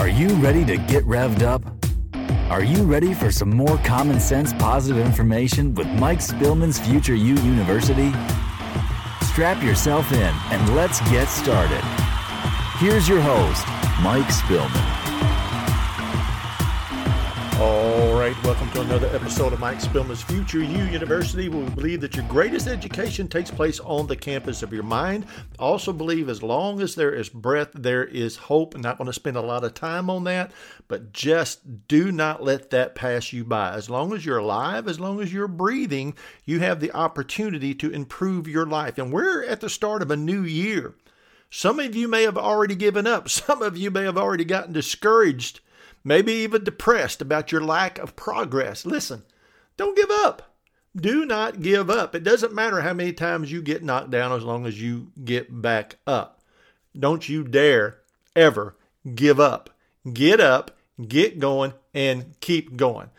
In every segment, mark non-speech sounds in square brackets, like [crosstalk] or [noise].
Are you ready to get revved up? Are you ready for some more common sense positive information with Mike Spillman's Future You University? Strap yourself in and let's get started. Here's your host, Mike Spillman. All welcome to another episode of Mike Spillman's Future You University. We believe that your greatest education takes place on the campus of your mind. Also believe as long as there is breath, there is hope. Not going to spend a lot of time on that, but just do not let that pass you by. As long as you're alive, as long as you're breathing, you have the opportunity to improve your life. And we're at the start of a new year. Some of you may have already given up. [laughs] Some of you may have already gotten discouraged maybe even depressed about your lack of progress. Listen, don't give up. Do not give up. It doesn't matter how many times you get knocked down as long as you get back up. Don't you dare ever give up. Get up, get going, and keep going.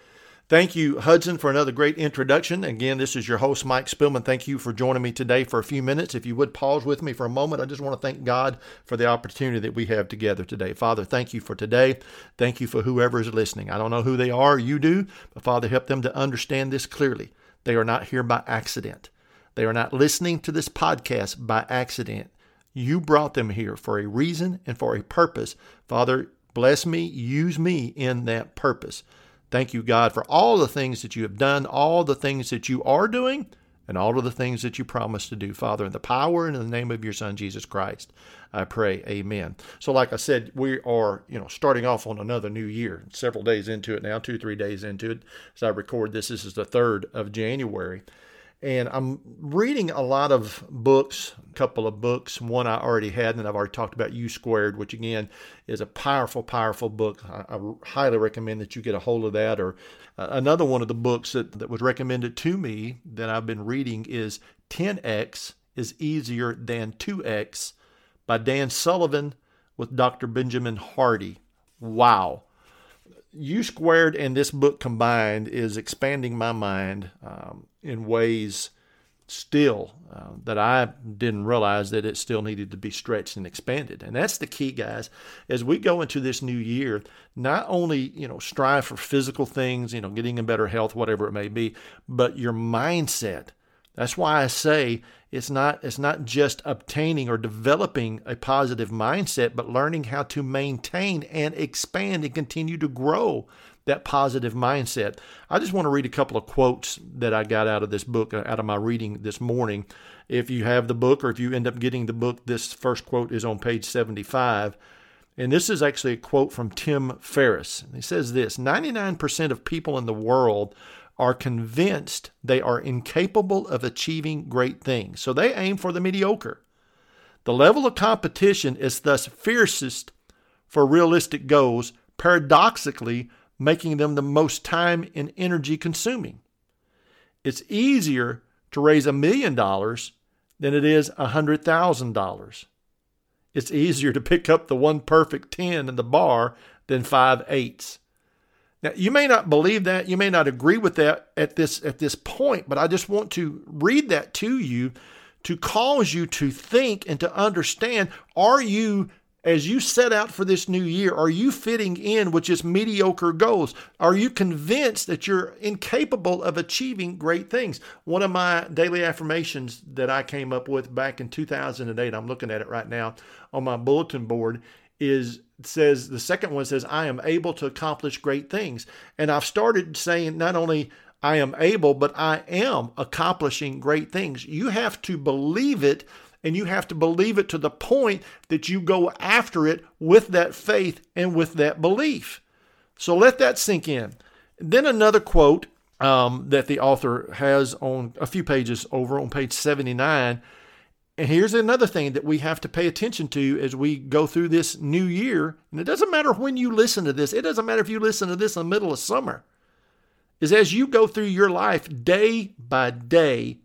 Thank you, Hudson, for another great introduction. Again, this is your host, Mike Spillman. Thank you for joining me today for a few minutes. If you would pause with me for a moment, I just want to thank God for the opportunity that we have together today. Father, thank you for today. Thank you for whoever is listening. I don't know who they are, you do, but Father, help them to understand this clearly. They are not here by accident, they are not listening to this podcast by accident. You brought them here for a reason and for a purpose. Father, bless me, use me in that purpose. Thank you, God, for all the things that you have done, all the things that you are doing, and all of the things that you promised to do, Father, in the power and in the name of your Son, Jesus Christ. I pray, Amen. So, like I said, we are, you know, starting off on another new year. Several days into it now, two, three days into it. As I record this, this is the third of January. And I'm reading a lot of books, couple of books. One I already had, and I've already talked about You Squared, which again is a powerful, powerful book. I, I highly recommend that you get a hold of that. Or uh, another one of the books that, that was recommended to me that I've been reading is 10X is Easier Than 2X by Dan Sullivan with Dr. Benjamin Hardy. Wow. You squared and this book combined is expanding my mind um, in ways still uh, that I didn't realize that it still needed to be stretched and expanded. And that's the key, guys. As we go into this new year, not only you know strive for physical things, you know, getting in better health, whatever it may be, but your mindset. That's why I say it's not it's not just obtaining or developing a positive mindset, but learning how to maintain and expand and continue to grow that positive mindset. I just want to read a couple of quotes that I got out of this book, uh, out of my reading this morning. If you have the book or if you end up getting the book, this first quote is on page 75. And this is actually a quote from Tim Ferriss. He says this 99% of people in the world are convinced they are incapable of achieving great things. So they aim for the mediocre. The level of competition is thus fiercest for realistic goals, paradoxically, making them the most time and energy consuming. It's easier to raise a million dollars than it is a hundred thousand dollars. It's easier to pick up the one perfect 10 in the bar than five eights. Now, you may not believe that, you may not agree with that at this at this point, but I just want to read that to you to cause you to think and to understand are you as you set out for this new year, are you fitting in with just mediocre goals? Are you convinced that you're incapable of achieving great things? One of my daily affirmations that I came up with back in 2008, I'm looking at it right now on my bulletin board, is says the second one says I am able to accomplish great things. And I've started saying not only I am able, but I am accomplishing great things. You have to believe it and you have to believe it to the point that you go after it with that faith and with that belief. So let that sink in. Then another quote um, that the author has on a few pages over on page 79 and here's another thing that we have to pay attention to as we go through this new year. And it doesn't matter when you listen to this, it doesn't matter if you listen to this in the middle of summer. Is as you go through your life day by day,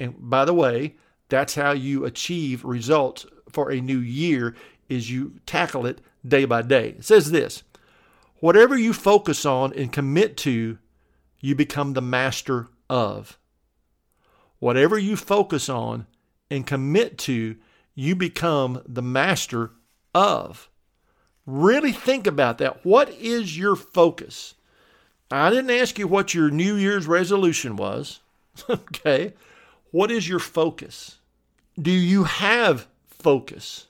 and by the way, that's how you achieve results for a new year is you tackle it day by day. It says this, whatever you focus on and commit to, you become the master of. Whatever you focus on and commit to, you become the master of. Really think about that. What is your focus? I didn't ask you what your New Year's resolution was. [laughs] okay. What is your focus? Do you have focus?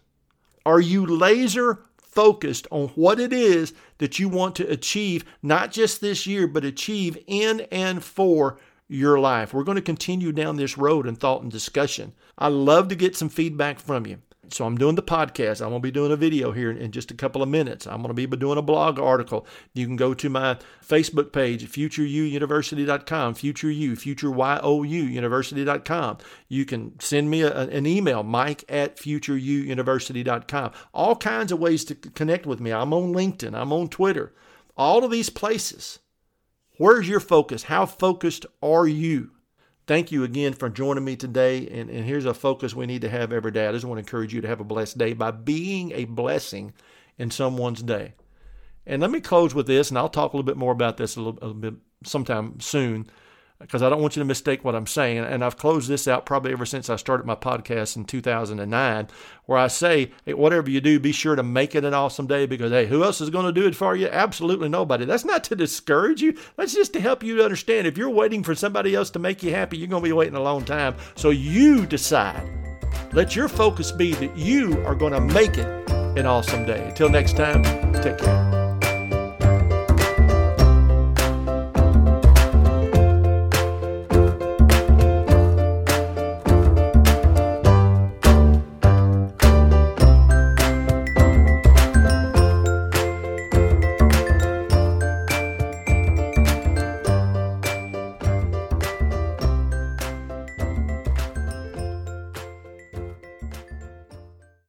Are you laser focused on what it is that you want to achieve, not just this year, but achieve in and for your life? We're going to continue down this road in thought and discussion. I love to get some feedback from you. So I'm doing the podcast. I'm going to be doing a video here in just a couple of minutes. I'm going to be doing a blog article. You can go to my Facebook page, futureuniversity.com, futureu, futureyou university.com. You can send me a, an email, mike at futureyouuniversity.com. All kinds of ways to connect with me. I'm on LinkedIn. I'm on Twitter. All of these places. Where's your focus? How focused are you? Thank you again for joining me today. And, and here's a focus we need to have every day. I just want to encourage you to have a blessed day by being a blessing in someone's day. And let me close with this, and I'll talk a little bit more about this a little, a little bit sometime soon because I don't want you to mistake what I'm saying. And I've closed this out probably ever since I started my podcast in 2009, where I say, hey, whatever you do, be sure to make it an awesome day because, hey, who else is going to do it for you? Absolutely nobody. That's not to discourage you. That's just to help you to understand if you're waiting for somebody else to make you happy, you're going to be waiting a long time. So you decide. Let your focus be that you are going to make it an awesome day. Until next time, take care.